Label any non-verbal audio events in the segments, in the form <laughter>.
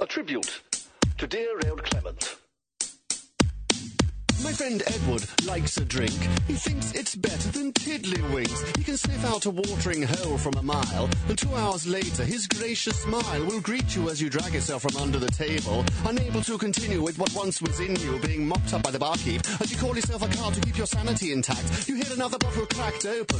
A tribute to dear old Clement. My friend Edward likes a drink. He thinks it's better than tiddlywinks. He can sniff out a watering hole from a mile, and two hours later, his gracious smile will greet you as you drag yourself from under the table, unable to continue with what once was in you, being mopped up by the barkeep. As you call yourself a card to keep your sanity intact, you hear another bottle cracked open.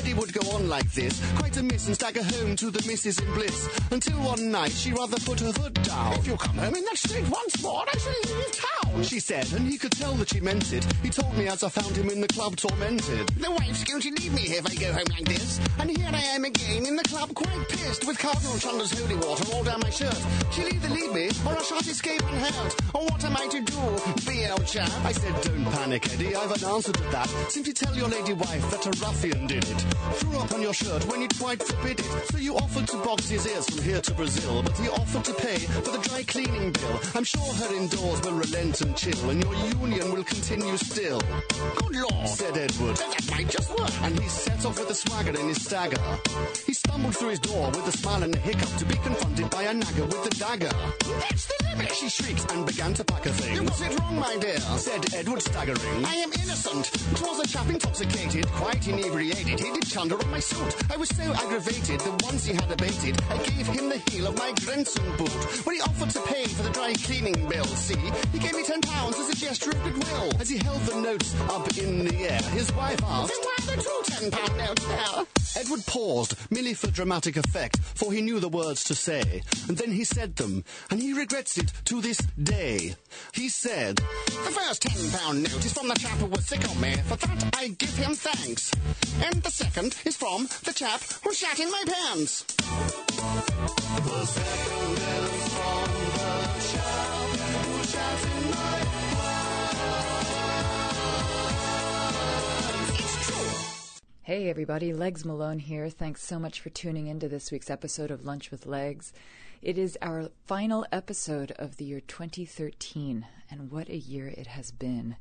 Eddie would go on like this, quite a miss, and stagger home to the missus in bliss, until one night she rather put her foot down. If you come home in that state once more, I shall leave town. She said, and he could tell that she meant it. He told me as I found him in the club tormented. The wife's going to leave me if I go home like this. And here I am again in the club, quite pissed, with Cardinal Chunder's holy water all down my shirt. She'll either leave me, or I shan't escape unhurt. Or what am I to do, old chap? I said, don't panic, Eddie, I've an answer to that. Simply tell your lady wife that a ruffian did it. Threw up on your shirt when you'd quite forbid it. So you offered to box his ears from here to Brazil, but he offered to pay for the dry cleaning bill. I'm sure her indoors will relent and chill, and your union will continue still. Good Lord, Said Edward. that might just work. And he set off with a swagger in his stagger. He stumbled through his door with a smile and a hiccup to be confronted by a nagger with the dagger. That's the limit. She shrieked and began to pack her You things. got it wrong, my dear. Said Edward staggering. I am innocent. Twas a chap intoxicated, quite inebriated. He did chunder on my suit. I was so aggravated that once he had abated, I gave him the heel of my Grenson boot. When he offered to pay for the dry cleaning bill, see, he gave me ten pounds as a gesture of goodwill. As he held the notes up in the air, his wife asked, Then why the two ten pound notes there? Edward paused, merely for dramatic effect, for he knew the words to say. And then he said them, and he regrets it to this day. He said, The first ten pound note is from the chap who was sick on me. For that I give him thanks. And the second is from the chap who shat in my pants. It's Hey everybody, Legs Malone here. Thanks so much for tuning into this week's episode of Lunch with Legs. It is our final episode of the year 2013, and what a year it has been.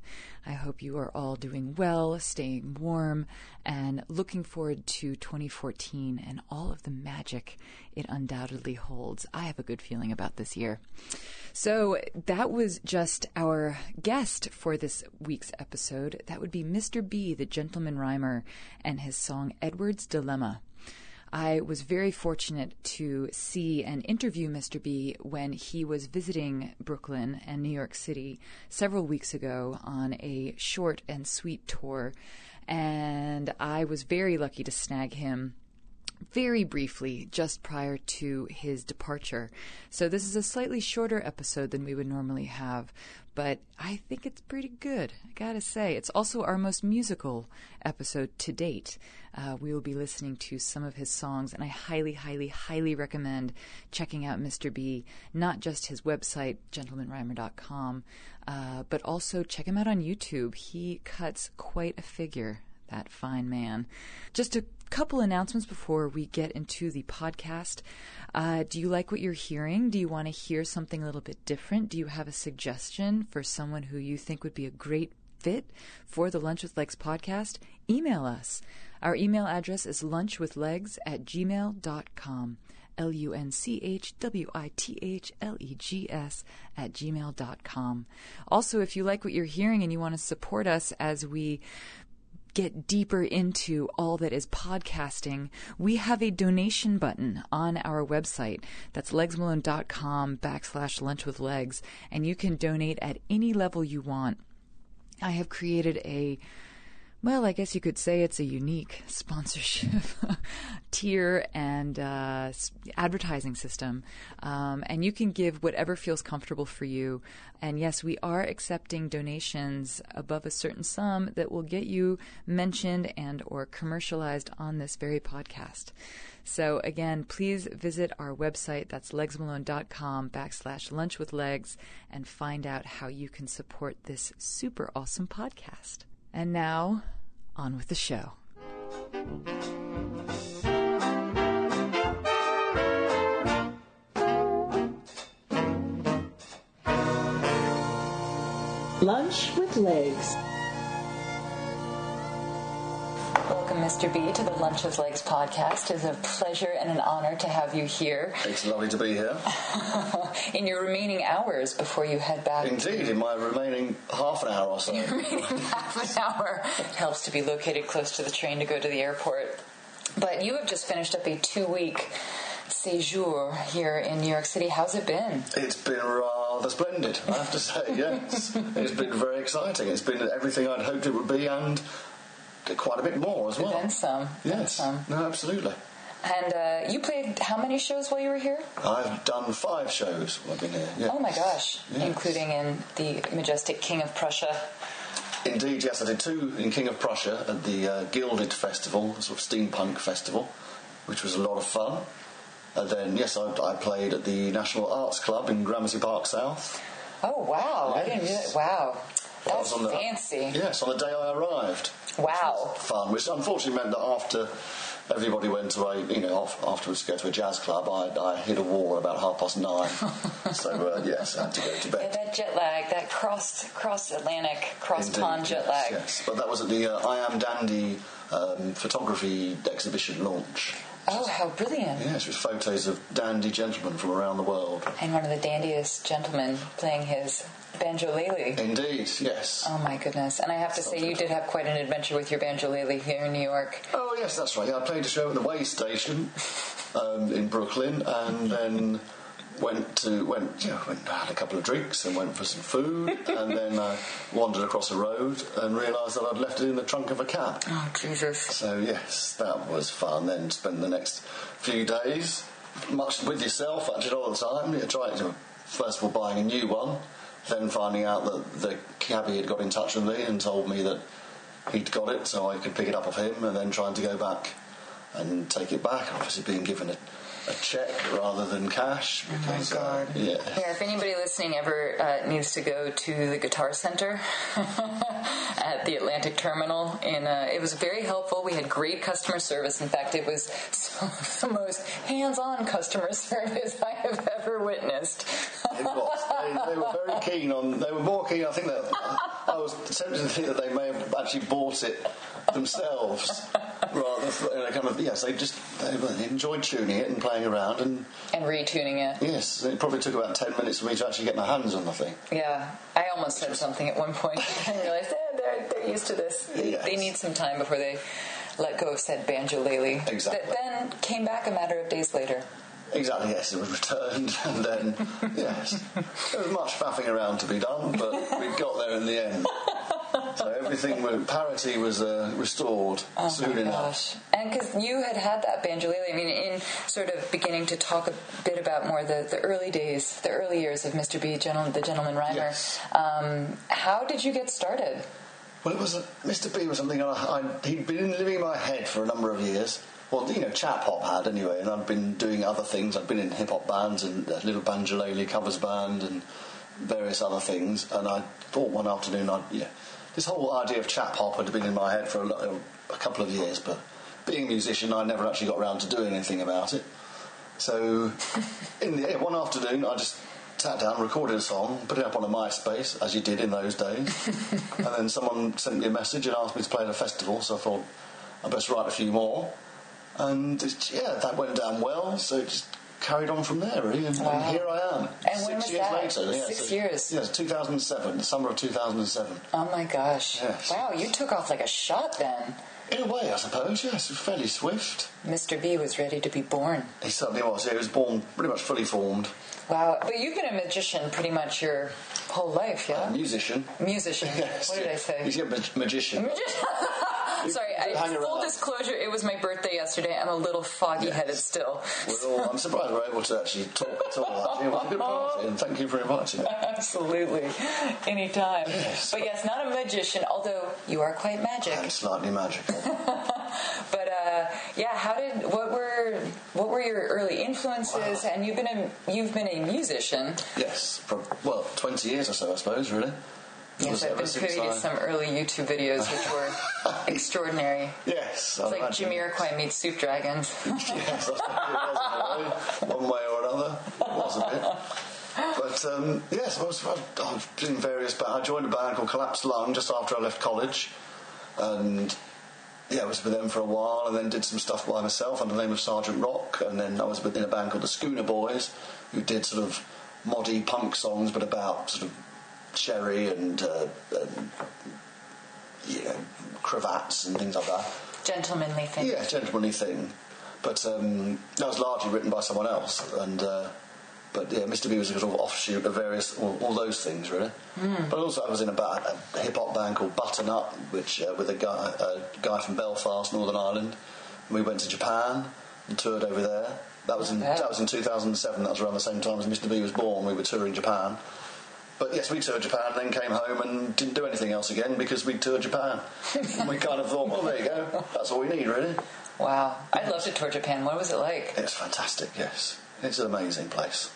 I hope you are all doing well, staying warm, and looking forward to 2014 and all of the magic it undoubtedly holds. I have a good feeling about this year. So that was just our guest for this week's episode. That would be Mr. B, the gentleman rhymer, and his song Edward's Dilemma. I was very fortunate to see and interview Mr. B when he was visiting Brooklyn and New York City several weeks ago on a short and sweet tour. And I was very lucky to snag him very briefly just prior to his departure. So this is a slightly shorter episode than we would normally have, but I think it's pretty good. I gotta say, it's also our most musical episode to date. Uh, we will be listening to some of his songs, and I highly, highly, highly recommend checking out Mr. B. Not just his website, gentlemanrhymer.com, uh, but also check him out on YouTube. He cuts quite a figure that fine man. Just a couple announcements before we get into the podcast. Uh, do you like what you're hearing? Do you want to hear something a little bit different? Do you have a suggestion for someone who you think would be a great fit for the Lunch with Legs podcast? Email us. Our email address is lunchwithlegs at gmail.com. L U N C H W I T H L E G S at gmail.com. Also, if you like what you're hearing and you want to support us as we get deeper into all that is podcasting, we have a donation button on our website. That's legsmalone.com backslash lunch with legs, and you can donate at any level you want. I have created a well, I guess you could say it's a unique sponsorship <laughs> tier and uh, advertising system. Um, and you can give whatever feels comfortable for you. And yes, we are accepting donations above a certain sum that will get you mentioned and or commercialized on this very podcast. So again, please visit our website. That's legsmalone.com backslash lunch with legs and find out how you can support this super awesome podcast. And now, on with the show. Lunch with Legs. Mr. B, to the Lunch with Legs podcast. It's a pleasure and an honor to have you here. It's lovely to be here. <laughs> in your remaining hours before you head back. Indeed, in my remaining half an hour or so. <laughs> remaining half an hour. It helps to be located close to the train to go to the airport. But you have just finished up a two-week séjour here in New York City. How's it been? It's been rather splendid, I have to say, yes. <laughs> it's been very exciting. It's been everything I'd hoped it would be and quite a bit more as well. Then some. Then Yes. some. No, absolutely. And uh, you played how many shows while you were here? I've done five shows while I've been here. Yes. Oh my gosh, Yes. including in the majestic King of Prussia. Indeed, yes, I did two in King of Prussia at the uh, Gilded Festival, a sort of steampunk festival, which was a lot of fun. And then, yes, I, I played at the National Arts Club in Gramercy Park South. Oh wow, I didn't. Yes. Realize, wow, That that's was on the- fancy. Yes, on the day I arrived. Wow. Fun, which unfortunately meant that after everybody went to a, you know, afterwards to go to a jazz club, I, I hit a wall about half past nine. <laughs> so, uh, yes, I had to go to Yeah, bed. that jet lag, that cross cross Atlantic, cross pond jet yes, lag. Yes, but that was at the uh, I Am Dandy um, photography exhibition launch. Oh, how brilliant! Yes, with photos of dandy gentlemen from around the world. And one of the dandiest gentlemen playing his banjolele. Indeed, yes. Oh my goodness! And I have to say, you did have quite an adventure with your banjolele here in New York. Oh yes, that's right. Yeah, I played a show at the Way Station <laughs> um, in Brooklyn, and then went to went you know went had a couple of drinks and went for some food, <laughs> and then uh, wandered across a road and realised that I'd left it in the trunk of a cab. Oh Jesus! So yes, that was fun. Then spent the next few days much with yourself actually all the time. You're trying to first of all buying a new one, then finding out that the cabbie had got in touch with me and told me that he'd got it, so I could pick it up off him, and then trying to go back and take it back. Obviously, being given a, a check rather than cash because uh, yeah. Yeah, if anybody listening ever uh, needs to go to the Guitar Center <laughs> at the Atlantic Terminal, in uh, it was very helpful. We had great customer service. In fact, it was some <laughs> of the most hands-on customer <laughs> service I have ever witnessed. It was. They, they were very keen on. They were more keen. I think that I was tempted to think that they may have actually bought it themselves, rather. You know, kind of yes. They just they enjoyed tuning it and playing around, and and retuning it. yes, it probably took about ten minutes for me to actually get my hands on the thing. Yeah, I almost said something at one point <laughs> and realized eh, they're, they're used to this. They, Yes. they need some time before they let go of said banjolele. Exactly. That then came back a matter of days later. Exactly. Yes, it was returned, <laughs> and then yes, there was much faffing around to be done, but we got there in the end. So everything, was, parity was uh, restored soon Oh, enough. Gosh. And because you had had that banjolele, I mean, in sort of beginning to talk a bit about more the, the early days, the early years of Mr. B, gentleman, the gentleman rhymer. Yes. Um, how did you get started? Well, it was a, Mr. B was something I, I, he'd been living in my head for a number of years. Well, you know, chap hop had anyway, and I'd been doing other things. I'd been in hip hop bands and a little banjolele covers band and various other things. And I thought one afternoon, I'd yeah, this whole idea of chap hop had been in my head for a, a couple of years, but being a musician, I never actually got around to doing anything about it. So, <laughs> in the one afternoon, I just sat down, recorded a song, put it up on a MySpace, as you did in those days, <laughs> and then someone sent me a message and asked me to play at a festival. So I thought I best write a few more, and yeah, that went down well. So just carried on from there, really, and, and here I am. And six when was years that? later, yeah, Six so- years. Yes, 2007, the summer of 2007. Oh my gosh. Yes. Wow, you took off like a shot then. In a way, I suppose, yes, fairly swift. Mr. B was ready to be born. He certainly was. Yeah, he was born pretty much fully formed. Wow. But you've been a magician pretty much your whole life, A yeah? musician. Musician. <laughs> Yes, what did I say? He's a mag- magician. <laughs> <laughs> Sorry, I, full disclosure, it was my birthday yesterday. I'm a little foggy headed Yes. still. We're all, I'm surprised we're able to actually talk at all. It was a good party, and thank you very much. <laughs> Absolutely. Anytime. Yes. But yes, not a magician, although you are quite magic. And slightly magical. <laughs> But uh, yeah, how did what were what were your early influences? And you've been a you've been a musician. yes, for, well, 20 years or so, I suppose, really. Yes, I've been privy to some early YouTube videos which were <laughs> extraordinary. Yes, It's like Jamiroquai meets Soup Dragons. <laughs> yes, I it was in a way, one way or another. It was a bit. But um, yes, I was, I've been in various bands. I joined a band called Collapsed Lung just after I left college, and yeah, I was with them for a while, and then did some stuff by myself under the name of Sergeant Rock, and then I was in a band called the Schooner Boys, who did sort of moddy punk songs, but about sort of sherry and, uh, and you know, cravats and things like that. Gentlemanly thing. Yeah, gentlemanly thing. But um, that was largely written by someone else, and uh, but yeah, Mr. B was a sort of offshoot of various all, all those things really. Mm. But also, I was in a, ba- a hip hop band called Button Up, which uh, with a guy a guy from Belfast, Northern Ireland. We went to Japan and toured over there. That was in that was in 2007. That was around the same time as Mr. B was born. We were touring Japan. But yes, we toured Japan, then came home and didn't do anything else again because we toured Japan. and we kind of thought, well, there you go. That's all we need, really. Wow. I'd love to tour Japan. What was it like? It's fantastic, yes. It's an amazing place.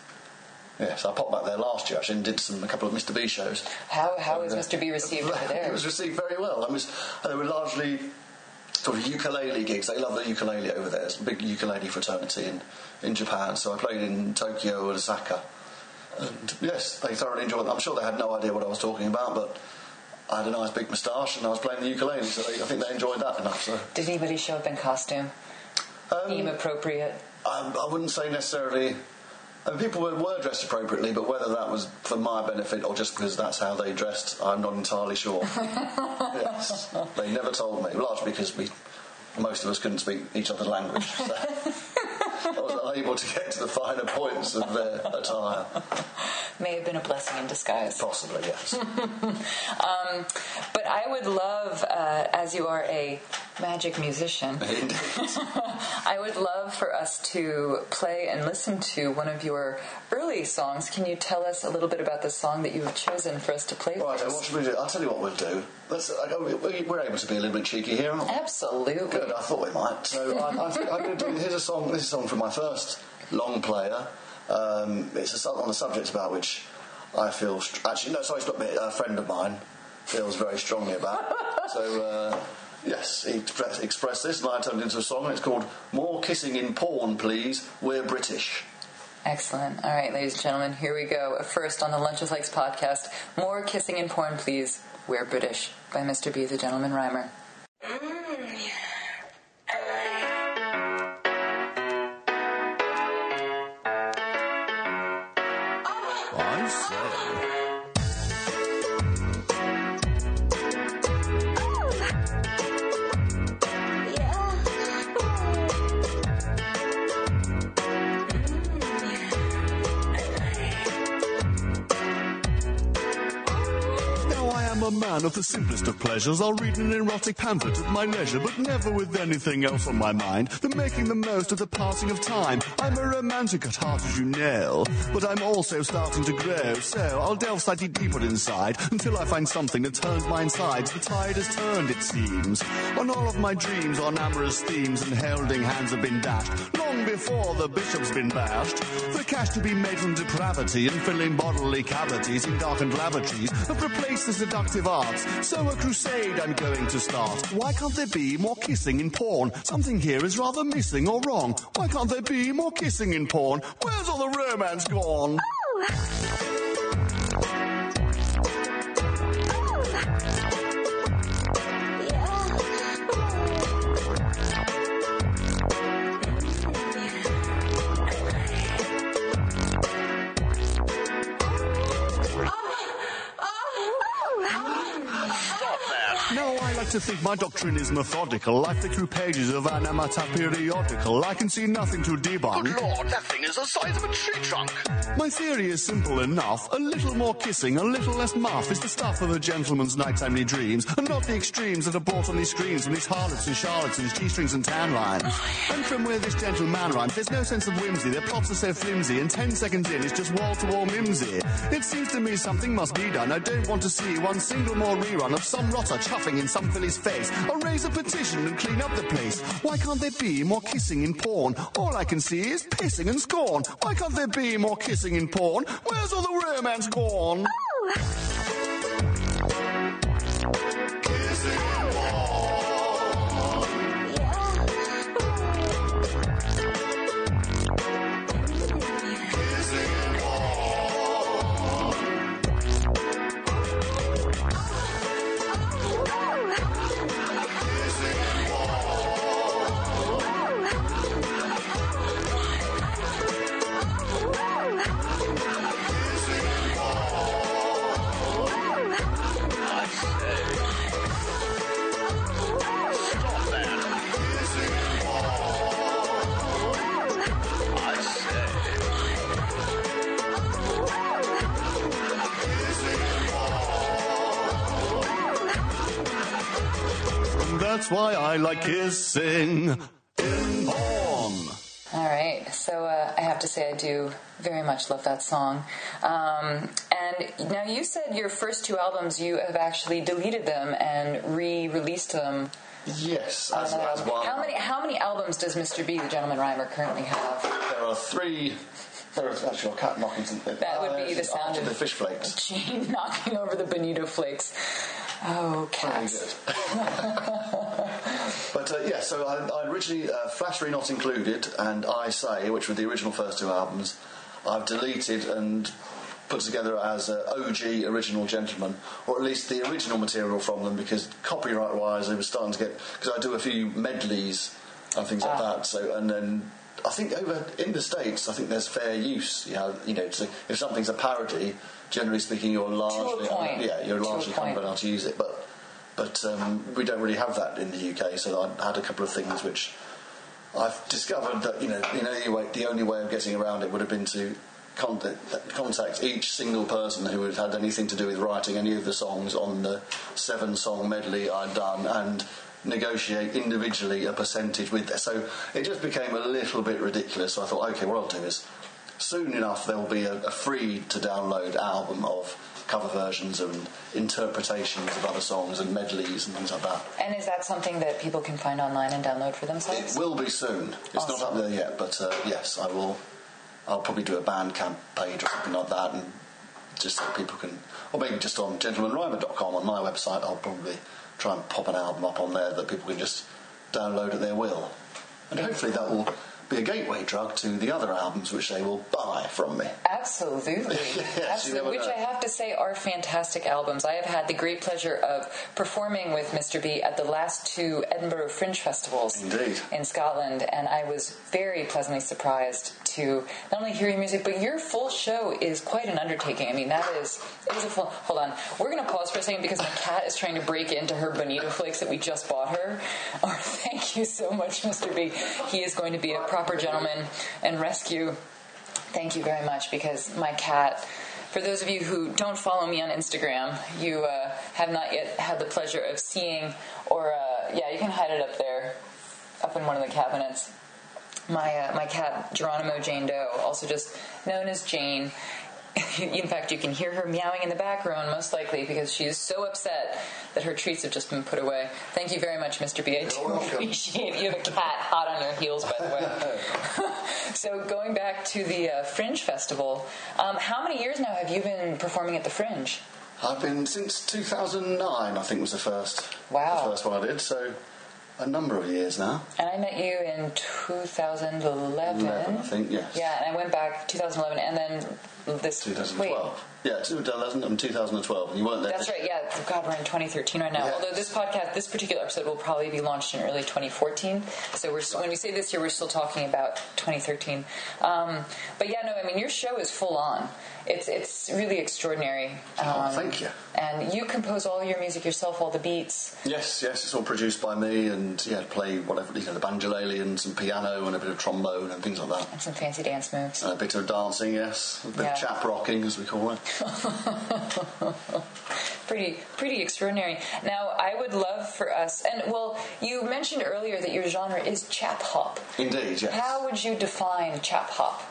Yes, I popped back there last year actually and did some a couple of Mr. B shows. How how was uh, Mr. B received over <laughs> there? It was received very well. I was, they were largely sort of ukulele gigs. They love the ukulele over there. It's a big ukulele fraternity in, in Japan. So I played in Tokyo and Osaka. And yes, they thoroughly enjoyed it. I'm sure they had no idea what I was talking about, but I had a nice big moustache and I was playing the ukulele, so they, I think they enjoyed that enough. So. Did anybody show up in costume? Um, Theme appropriate? I, I wouldn't say necessarily and people were, were, dressed appropriately, but whether that was for my benefit or just because that's how they dressed, I'm not entirely sure. <laughs> yes, they never told me, largely because we, most of us couldn't speak each other's language. So. <laughs> I was unable to get to the finer points of their attire. May have been a blessing in disguise. Possibly, yes. <laughs> um, but I would love, uh, as you are a magic musician, <laughs> I would love for us to play and listen to one of your early songs. Can you tell us a little bit about the song that you have chosen for us to play? Right, what should we do? I'll tell you what we'll do. Let's, we're able to be a little bit cheeky here. Absolutely. Good, I thought we might. So I, I think I'm going to do. Here's a song. This is a song from my first long player. Um, it's a song on a subject about which I feel. Actually, no, sorry, it's not me. A friend of mine feels very strongly about. so. Uh, Yes, he expressed this, and I turned it into a song. It's called "More Kissing in Porn, Please." We're British. Excellent. All right, ladies and gentlemen, here we go. First on the Lunch with Legs podcast, "More Kissing in Porn, Please." We're British by Mr. B, the gentleman rhymer. Mm. Man of the simplest of pleasures. I'll read an erotic pamphlet at my leisure, but never with anything else on my mind than making the most of the passing of time. I'm a romantic at heart, as you know, but I'm also starting to grow, so I'll delve slightly deeper inside until I find something that turns my insides. The tide has turned, it seems, on all of my dreams on amorous themes, and holding hands have been dashed before the bishop's been bashed. The cash to be made from depravity and filling bodily cavities in darkened lavatories have replaced the seductive arts. So a crusade I'm going to start. Why can't there be more kissing in porn? Something here is rather missing or wrong. Why can't there be more kissing in porn? Where's all the romance gone? Oh. To think my doctrine is methodical. I flick through pages of an amateur periodical. I can see nothing to debunk. Good lord, that thing is the size of a tree trunk. My theory is simple enough. A little more kissing, a little less muff is the stuff of a gentleman's nighttimely dreams, and not the extremes that are bought on these screens from these harlots and charlatans, G-strings and tan lines. And from where this gentleman rhymes, there's no sense of whimsy. Their plots are so flimsy, and ten seconds in, it's just wall-to-wall mimsy. It seems to me something must be done. I don't want to see one single more rerun of some rotter chuffing in some his face. I'll raise a petition and clean up the place. Why can't there be more kissing in porn? All I can see is pissing and scorn. Why can't there be more kissing in porn? Where's all the romance gone? Oh. Why I like kissing in porn. All right, so uh, I have to say I do very much love that song. Um, and now you said your first two albums you have actually deleted them and re-released them. Yes, as, Um, as one. how many how many albums does Mr. B, the Gentleman Rhymer, currently have? There are three. There actually a cat knocking something. That would be Uh, the sound of- the fish flakes. <laughs> Jane knocking over the bonito flakes. Oh, cats! <laughs> but uh, yeah, so I, I originally uh, Flattery Not Included and I Say, which were the original first two albums, I've deleted and put together as uh, OG Original Gentleman, or at least the original material from them, because copyright wise, they were starting to get because I do a few medleys and things like that. So and then. I think over in the states, I think there's fair use. You know, you know, so if something's a parody, generally speaking, you're largely, point. yeah, you're To largely competent to use it. But but um, we don't really have that in the UK. So I had a couple of things which I've discovered that you know, in any way, the only way of getting around it would have been to contact, contact each single person who had had anything to do with writing any of the songs on the seven-song medley I'd done and negotiate individually a percentage with them. So it just became a little bit ridiculous. So I thought, okay, what I'll do is soon enough there will be a, a free to download album of cover versions and interpretations of other songs and medleys and things like that. And is that something that people can find online and download for themselves? It will be soon. It's not up there yet, but uh, yes, I will. I'll probably do a Bandcamp page or something like that, and just so people can, or maybe just on gentlemanrhymer.com on my website. I'll probably try and pop an album up on there that people can just download at their will, and hopefully that will be a gateway drug to the other albums which they will buy from me. Absolutely. <laughs> Yes, Absolutely. Which know. I have to say are fantastic albums. I have had the great pleasure of performing with Mr. B at the last two Edinburgh Fringe Festivals Indeed. in Scotland, and I was very pleasantly surprised to not only hear your music, but your full show is quite an undertaking. I mean, that is, it is a full. Hold on. We're going to pause for a second because my cat is trying to break into her bonito flakes that we just bought her. <laughs> Oh, thank you so much, Mr. B. He is going to be a proper gentleman and rescue Thank you very much because my cat, for those of you who don't follow me on Instagram, you uh, have not yet had the pleasure of seeing, or uh, yeah, you can hide it up there, up in one of the cabinets. My, uh, my cat, Geronimo Jane Doe, also just known as Jane. <laughs> In fact, you can hear her meowing in the background, most likely because she is so upset that her treats have just been put away. Thank you very much, Mr. B. I do <laughs> appreciate you have a cat hot on your heels, by the way. <laughs> so, going back to the uh, Fringe Festival, um, how many years now have you been performing at the Fringe? I've been since 2009. I think was the first. Wow. The first one I did. So a number of years now. And I met you in 2011. 11, I think. Yes. Yeah, and I went back 2011, and then this. 2012. Wait, Yeah, 2011 and 2012. And you weren't there. That's right. Yeah. God, we're in 2013 right now. Yes. Although this podcast, this particular episode, will probably be launched in early 2014. So we're when we say this year, we're still talking about 2013. Um, but yeah, no, I mean your show is full on. It's it's really extraordinary. Um, Oh, thank you. And you compose all your music yourself, all the beats. Yes, yes, it's all produced by me, and yeah, play whatever you know, the banjolele and some piano and a bit of trombone and things like that. And some fancy dance moves. And a bit of dancing, yes, a bit Yeah. of chap rocking, as we call it. <laughs> pretty pretty extraordinary. Now, I would love for us, and well, you mentioned earlier that your genre is chap hop. Indeed, yes. How would you define chap hop?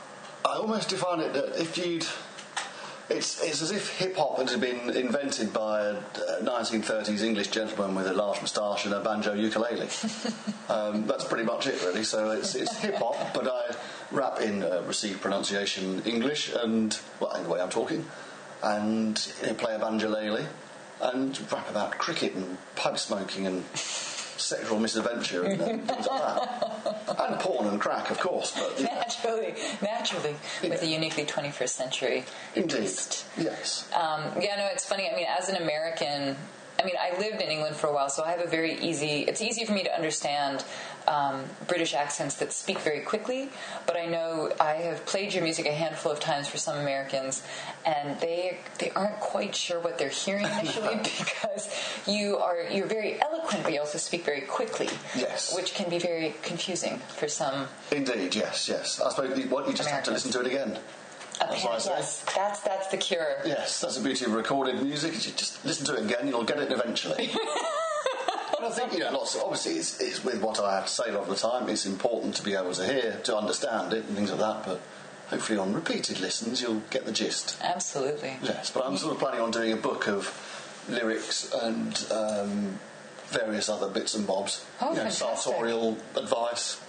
I almost define it that if you'd. It's, it's as if hip hop had been invented by a uh, 1930s English gentleman with a large moustache and a banjo ukulele. <laughs> um, that's pretty much it, really. So it's, it's hip hop, but I rap in uh, received pronunciation English and, well, the way I'm talking, and know, play a banjolele and rap about cricket and pipe smoking and sexual misadventure and <laughs> things like that. And porn and crack, of course, but <laughs> Naturally, naturally, with a uniquely 21st century indeed. Yes. Um, yeah, no, it's funny. I mean, as an American, I mean, I lived in England for a while, so I have a very easy. It's easy for me to understand um, British accents that speak very quickly. But I know I have played your music a handful of times for some Americans, and they they aren't quite sure what they're hearing <laughs> initially <laughs> because you are you're very eloquent, but you also speak very quickly. Yes. which can be very confusing for some. Indeed, yes, yes. I suppose you, what, you just have to listen to it again. That's what yes, that's that's the cure. Yes, that's the beauty of recorded music. You just listen to it again, you'll get it eventually. <laughs> I think you know, lots. Of, obviously, it's, it's with what I have to say a lot of the time. It's important to be able to hear, to understand it, and things like that. But hopefully, on repeated listens, you'll get the gist. Absolutely. Yes, but I'm sort of planning on doing a book of lyrics and um, various other bits and bobs. Oh, you know, fantastic. sartorial advice,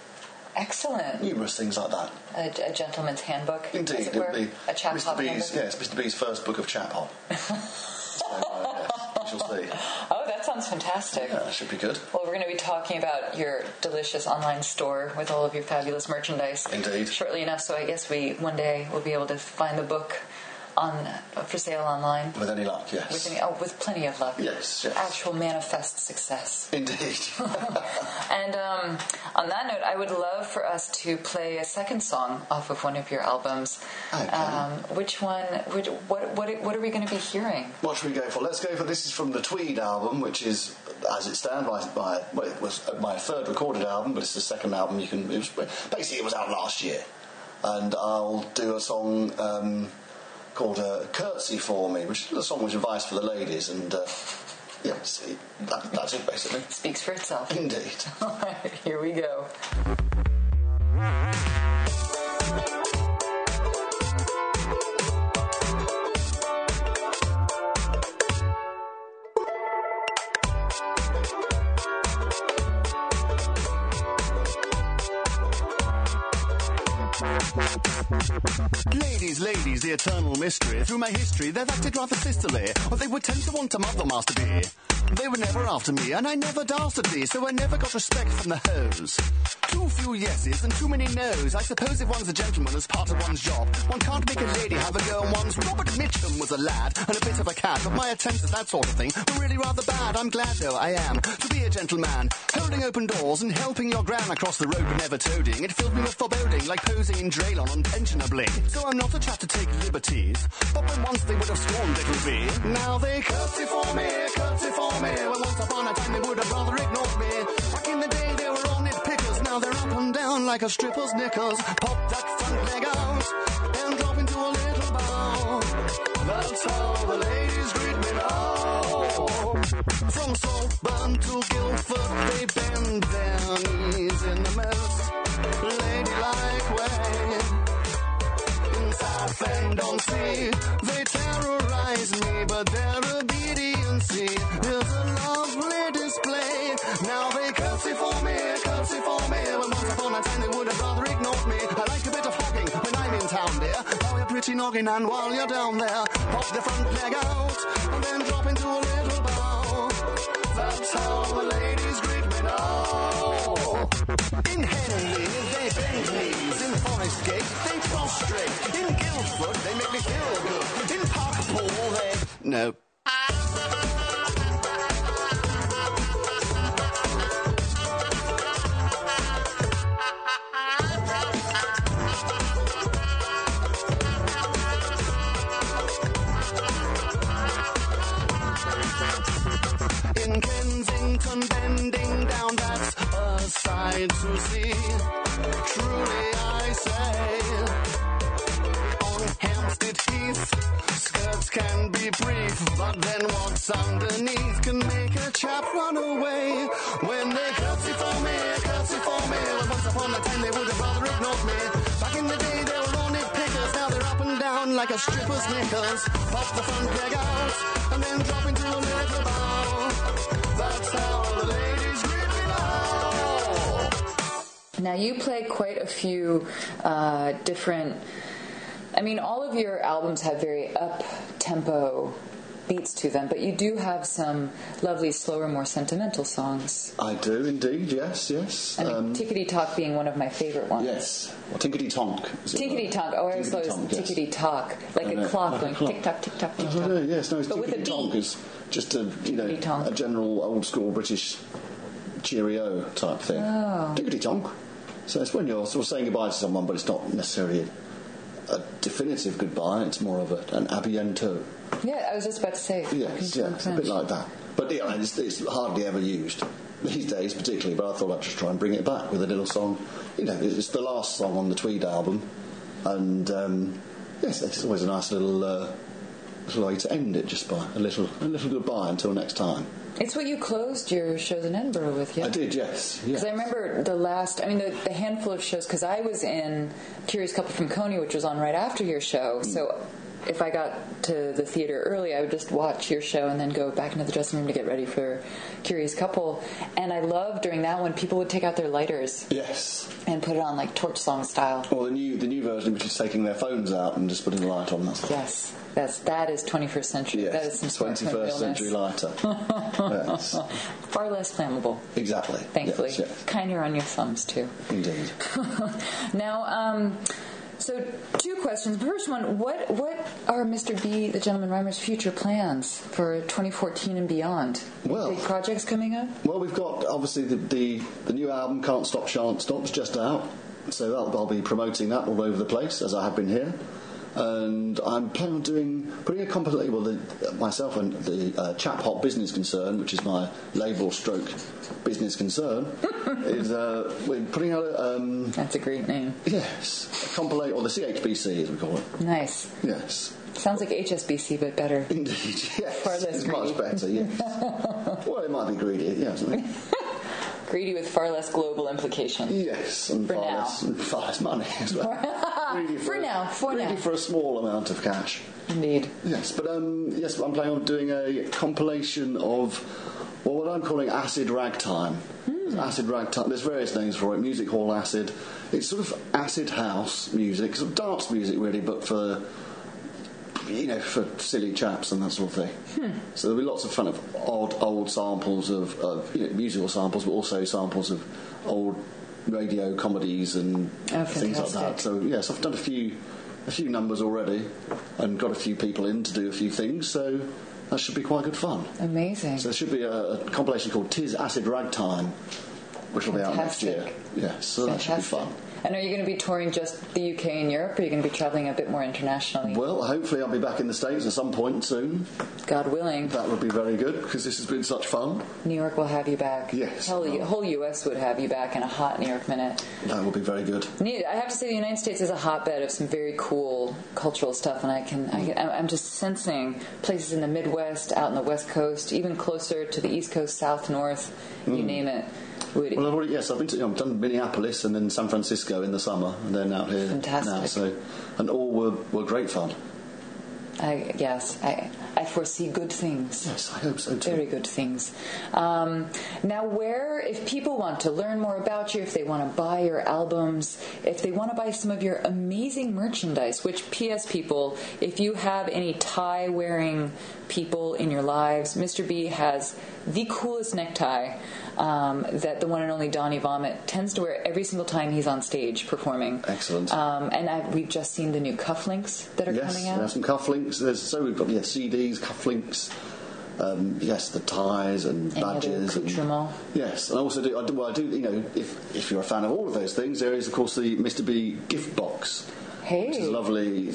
Excellent. numerous things like that. A, a gentleman's handbook. Indeed, it it'll be a chap Mr. hop B's. handbook. Yes, Mr. B's first book of chap hop. <laughs> so, uh, yes, we shall see. Sounds fantastic. Yeah, that should be good. Well, we're going to be talking about your delicious online store with all of your fabulous merchandise. Indeed. Shortly enough, so I guess we one day will be able to find the book on for sale online With any luck, yes. with any, oh, with plenty of luck. Yes, yes. Actual manifest success. Indeed. <laughs> And um, on that note, I would love for us to play a second song off of one of your albums. Okay. Um, which one? Which, what, what? What are we going to be hearing? what should we go for? Let's go for this is from the Tweed album, which is, as it stands, my, my well, it was my third recorded album, but it's the second album. You can it was, basically it was out last year, and I'll do a song um, called uh, "Curtsy for Me," which is a song with advice for the ladies, and uh, yeah, see, that, that's it basically. Speaks for itself. Indeed. <laughs> All right, here we go. Eternal mystery. Through my history, they've acted rather sisterly, or they would tend to want a mother master be. They were never after me, and I never dastardly, so I never got respect from the hoes. Too few yeses and too many no's. I suppose if one's a gentleman as part of one's job, one can't make a lady have a go on one's. Robert Mitchum was a lad and a bit of a cad, but my attempts at that sort of thing were really rather bad. I'm glad, though, I am, to be a gentleman, holding open doors and helping your gran across the road never toading. It filled me with foreboding, like posing in Draylon on pensionably. So I'm not a chap to take liberties, but when once they would have sworn it would be. Now they curtsy for me, curtsy for me. Well, once upon a time they would have rather ignored me. Back in the day now they're up and down like a stripper's knickers. Pop that front leg out and drop into a little bow. That's how the ladies greet me now. From Saltburn to Guildford, they bend their knees in the most ladylike way. Southend on Sea, they terrorize me, but their obedience is a lovely display. Now they curtsy for me, curtsy for me. Well, once upon a time they would have rather ignored me. I like a bit of hogging when I'm in town, dear. you're pretty noggin, and while you're down there, pop the front leg out, and then drop into a little bow. That's how the ladies greet me now. In Henley, they bend knees. In Forest Gate, they prostrate. In Guildford, they make me feel good. In they... No. A stripper's knickers. Pop the front leg out, and then drop into a bow. That's how the ladies greet me now. Now you play quite a few uh, different. I mean, all of your albums have very up tempo beats to them, but you do have some lovely, slower, more sentimental songs. I do indeed. Yes, yes. Mean, Um, Tickety Talk being one of my favorite ones. yes. Well, tinkety tonk. Tickety Talk. Oh, I always thought it was Tickety-tonk, Talk, like a clock going <laughs> clock. tick tock, tick tock, tick tock. yes, no, it's But with a tickety tonk is just a you know a general old school British cheerio type thing. Oh. Tickety tonk. So it's when you're sort of saying goodbye to someone, but it's not necessarily a, definitive goodbye. It's more of a, an abiento. Yeah, I was just about to say. Yes, yeah, it's a bit like that. But yeah, it's, it's hardly ever used these days, particularly. But I thought I'd just try and bring it back with a little song. You know, it's the last song on the Tweed album, and um, yes, it's always a nice little uh, little way to end it, just by a little a little goodbye until next time. It's what you closed your shows in Edinburgh with, yeah? I did, yes. yes. Because I remember the last, I mean, the, the handful of shows, because I was in Curious Couple from Coney, which was on right after your show. Mm. So if I got to the theater early, I would just watch your show and then go back into the dressing room to get ready for Curious Couple. And I loved during that one, people would take out their lighters Yes. and put it on like torch song style. Well, the new the new version, which is taking their phones out and just putting the light on. That's Yes, that's that is 21st century. That is yes. some sort of Twenty first realness. century lighter. <laughs> yes. Far less flammable, Exactly. thankfully. Yes, yes. Kinder on your thumbs too. Indeed. <laughs> Now, um, so two questions. First one: What what are Mr. B, the Gentleman Rhymer's future plans for 2014 and beyond? Well- big projects coming up. Well, we've got obviously the, the, the new album Can't Stop Shan't Stop's just out, so that'll, I'll be promoting that all over the place as I have been here. And I'm planning on doing putting a compilation. Well, the, myself and the uh, Chap Hop Business Concern, which is my label stroke business concern, <laughs> is uh, we're putting out a um, That's a great name. yes a compilation or the CHBC as we call it. Nice. Yes, Sounds like HSBC, but better. indeed. <laughs> Yes, Far less much better. Yes. <laughs> well, it might be greedy. Yeah. Greedy with far less global implication. Yes, and For far now. less, and far less money as well. <laughs> Greedy For a- now, for greedy now. for a small amount of cash. Indeed. Yes, but um, yes, I'm planning on doing a compilation of well, what I'm calling acid ragtime. Hmm. Acid ragtime. There's various names for it. Music hall acid. It's sort of acid house music, sort of dance music really, but for you know, for silly chaps and that sort of thing. Hmm. So there'll be lots of fun of odd old samples of, of you know, musical samples, but also samples of old radio comedies and Oh, things like that. So yes, I've done a few a few numbers already and got a few people in to do a few things. So that should be quite good fun. Amazing. So there should be a, a compilation called "Tis Acid Ragtime," which will be out next year. Fantastic. Yes, so that should be fun. And are you going to be touring just the UK and Europe, or are you going to be traveling a bit more internationally? Well, hopefully I'll be back in the States at some point soon. God willing, That would be very good because this has been such fun. New York will have you back. Yes. Hell, the whole US would have you back in a hot New York minute. That would be very good. Neat. I have to say, the United States is a hotbed of some very cool cultural stuff, and I can, I can I'm just sensing places in the Midwest, out in the West Coast, even closer to the East Coast, South, North, you mm. name it. Would Well, I've already, yes, I've been to, I've done Minneapolis and then San Francisco in the summer, and then out here Fantastic. now. So, and all were, were great fun. I yes, I I foresee good things. Yes, I hope so too. Very good things. Um, now, where, if people want to learn more about you, if they want to buy your albums, if they want to buy some of your amazing merchandise, which, P.S. people, if you have any tie wearing people in your lives, Mr. B has the coolest necktie um, that the one and only Donny Vomit tends to wear every single time he's on stage performing. Excellent. Um, and I, we've just seen the new cufflinks that are Yes, coming out. there's some cufflinks. There's so we've got yeah CDs, cufflinks. Um, yes, the ties and Any badges. And, yes, and I also do. I do. Well, I do. You know, if if you're a fan of all of those things, there is of course the Mr. B gift box, Hey. which is lovely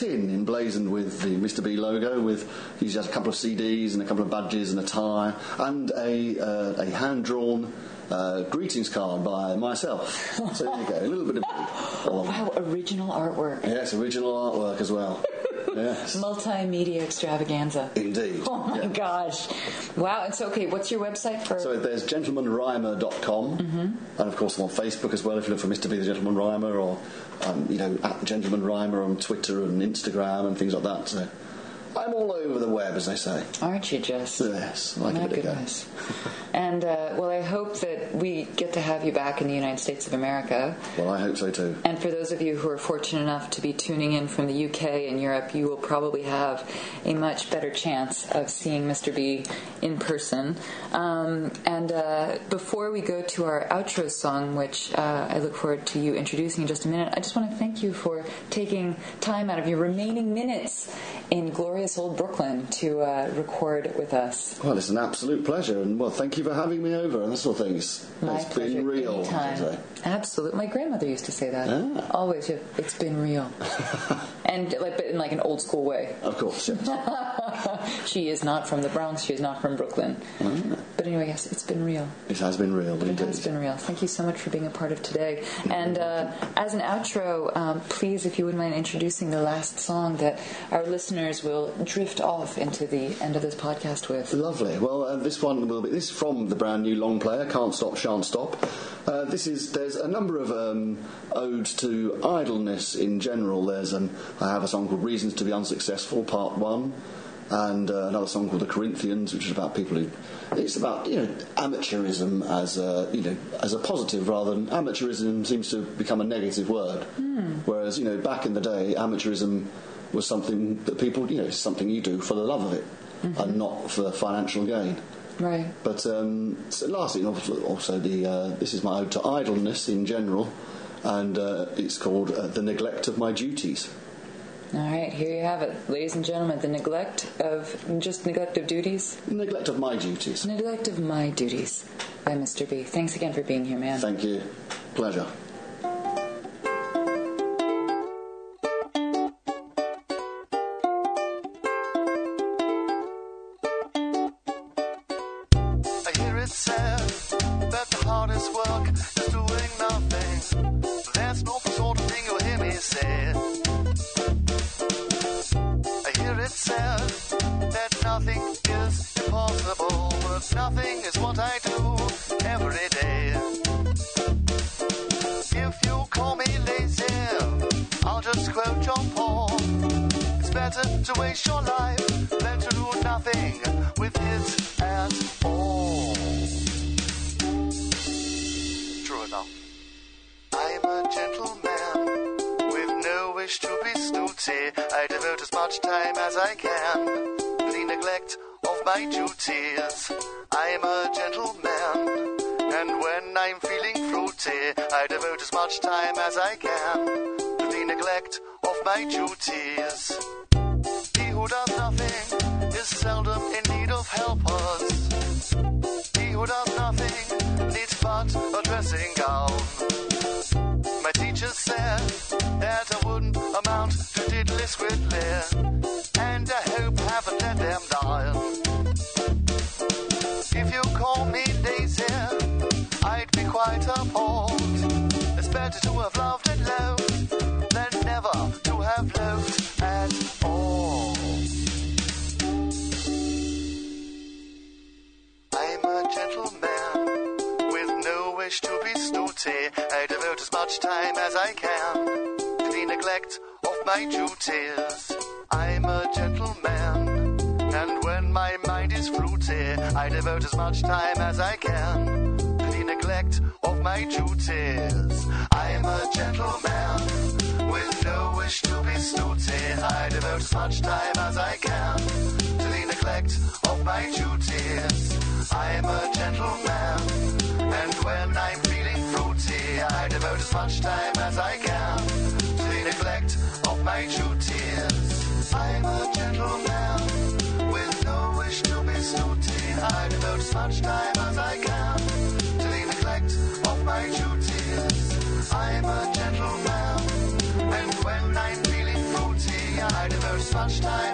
tin emblazoned with the Mr. B logo. With usually has a couple of CDs and a couple of badges and a tie and a uh, a hand drawn. Uh, greetings card by myself. So there you go, a little bit of <laughs> Wow, original artwork. Yes, original artwork as well. Yes, Multimedia extravaganza. indeed. <laughs> Oh my Yeah. gosh. Wow. It's okay. What's your website for? So there's gentlemanrhymer.com, Mm-hmm. and of course I'm on Facebook as well. If you look for Mr. B the Gentleman Rhymer, or um, you know at Gentleman Rhymer on Twitter and Instagram and things like that. So I'm all over the web, as they say. Aren't you just? Yes, I like My a bit of go. goodness. and uh, well, I hope that we get to have you back in the United States of America. Well, I hope so too. And for those of you who are fortunate enough to be tuning in from the UK and Europe, you will probably have a much better chance of seeing Mr. B in person. Um, and uh, before we go to our outro song, which uh, I look forward to you introducing in just a minute, I just want to thank you for taking time out of your remaining minutes in glorious old Brooklyn to uh, record with us. Well, it's an absolute pleasure, and well, thank you for having me over and that sort of things. My it's pleasure. been real. as I Anytime. say. Absolutely. My grandmother used to say that. Ah. Always. It's been real. <laughs> and like, but in like an old school way. Of course, yes. <laughs> <laughs> She is not from the Bronx. She is not from Brooklyn. But anyway, yes, it's been real. it has been real, It indeed. has been real. Thank you so much for being a part of today. And uh, as an outro, um, please, if you wouldn't mind introducing the last song that our listeners will drift off into the end of this podcast with. Lovely. Well, uh, this one will be this is from the brand new long player, Can't Stop, Shan't Stop. Uh, this is there's a number of um, odes to idleness in general. There's um, I have a song called Reasons to Be Unsuccessful, Part One, and uh, another song called The Corinthians, which is about people who it's about you know amateurism as a you know as a positive rather than amateurism seems to have become a negative word. Whereas you know back in the day, amateurism was something that people you know it's something you do for the love of it and not for financial gain. Right. But um, so lastly, also, also the uh, this is my ode to idleness in general, and uh, it's called uh, "The Neglect of My Duties." All right, here you have it, ladies and gentlemen. The neglect of just neglect of duties, Neglect of my duties. neglect of my duties, by Mr. B. Thanks again for being here, man. Thank you. Pleasure. Devote as much time as I can to the neglect of my duties. I'm a gentleman with no wish to be snooty. I devote as much time as I can to the neglect of my duties. I'm a gentleman, and when I'm feeling fruity, I devote as much time as I can to the neglect of my duties. I'm a gentleman I devote as much time as I can to the neglect of my duties. I'm a gentleman, and when I'm feeling fruity, I devote as much time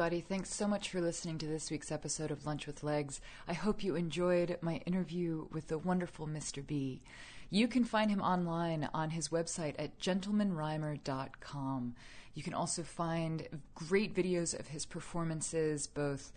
everybody. Thanks so much for listening to this week's episode of Lunch with Legs. I hope you enjoyed my interview with the wonderful Mr. B. You can find him online on his website at gentlemanrhymer.com. You can also find great videos of his performances, both,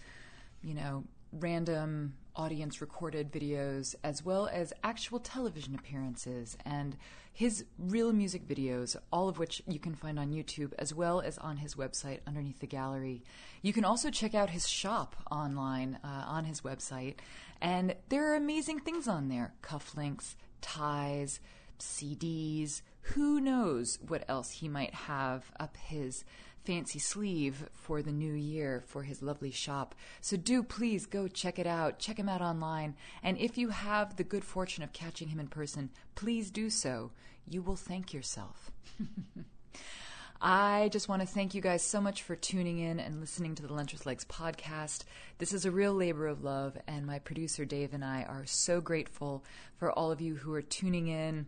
you know, random audience recorded videos as well as actual television appearances and his real music videos, all of which you can find on YouTube as well as on his website underneath the gallery. You can also check out his shop online uh, on his website, and there are amazing things on there cufflinks, ties, CDs. Who knows what else he might have up his fancy sleeve for the new year for his lovely shop. So do please go check it out. Check him out online. And if you have the good fortune of catching him in person, please do so. You will thank yourself. <laughs> I just want to thank you guys so much for tuning in and listening to the Lunch with Legs podcast. This is a real labor of love, and my producer Dave and I are so grateful for all of you who are tuning in,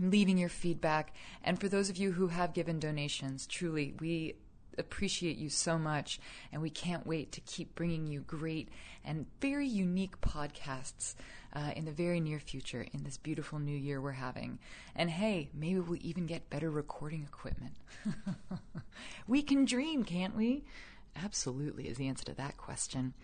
leaving your feedback, and for those of you who have given donations. Truly, we appreciate you so much, and we can't wait to keep bringing you great and very unique podcasts uh, in the very near future in this beautiful new year we're having. And hey, maybe we'll even get better recording equipment. <laughs> we can dream, can't we? Absolutely, is the answer to that question.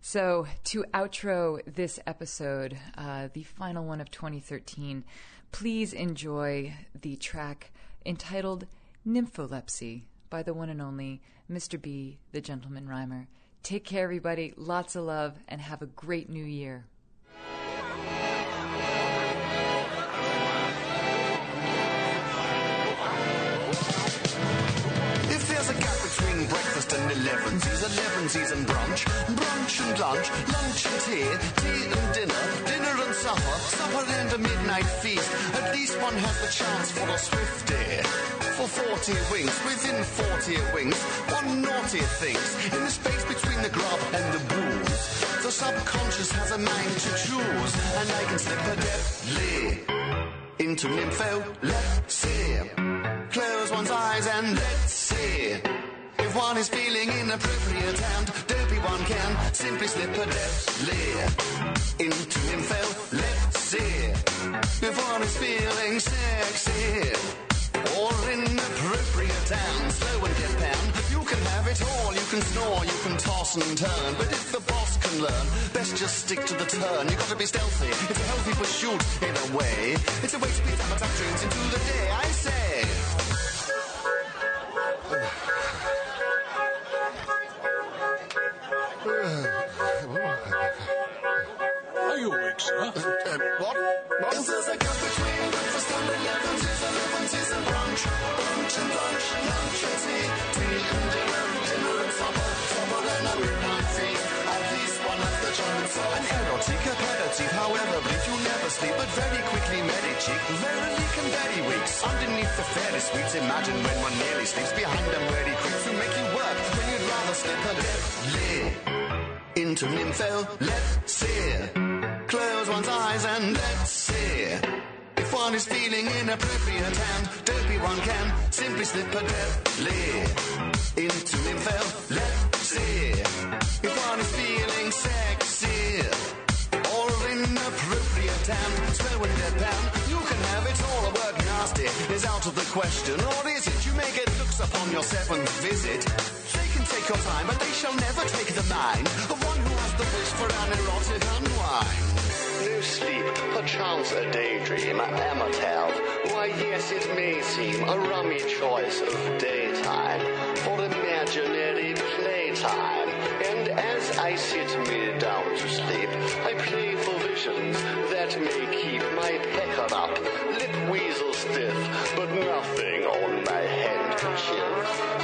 So, to outro this episode, uh, the final one of 2013, please enjoy the track entitled Nympholepsy by the one and only Mr. B, the Gentleman Rhymer. Take care, everybody. Lots of love, and have a great new year. Breakfast and elevensies, elevensies and brunch, brunch and lunch, lunch and tea, tea and dinner, dinner supper, supper and a midnight feast, at least one has the chance for a swifty. For 40 winks, within 40 winks, one naughty thinks, in the space between the grub and the booze. The subconscious has a mind to choose, and I can slip a deftly into nympholepsy. Close one's eyes and let's see. If one is feeling inappropriate and dopey, one can simply slip a deftly into him. Fell. Let's see If one is feeling sexy or inappropriate and slow and deadpan, you can have it all. You can snore, you can toss and turn. But if the boss can learn, best just stick to the turn. You gotta be stealthy. It's a healthy pursuit in a way. It's a way to beat appetite dreams into the day. I say. Are you awake, sir? Uh, what? What? If there's a gap between breakfast and elevensies, elevensies and brunch, brunch and lunch, lunch and tea, tea and dinner, dinner and supper, supper and a midnight feast. At least one has the chance of an erotic aperitif, however brief, you never sleep, but very quickly medicheek, verily can very weeks. Underneath the fairy sweets, imagine when one nearly sleeps behind them ready creeps who make you work when you'd rather slip a deftly into nympholepsy. Close one's eyes and let's see. If one is feeling inappropriate and dopey, one can simply slip a deftly into himself. Let's see. If one is feeling sexy or inappropriate and slow and deadpan, you can have it all. A word nasty is out of the question, or is it? You may get looks upon your seventh visit. They can take your time, but they shall never take the mind of one who wish for an erotic unwind. No sleep, perchance a daydream, amateur. Why, yes, it may seem a rummy choice of daytime for imaginary playtime. And as I sit me down to sleep, I pray for visions that may keep my pecker up, lip weasel stiff, but nothing on my handkerchief.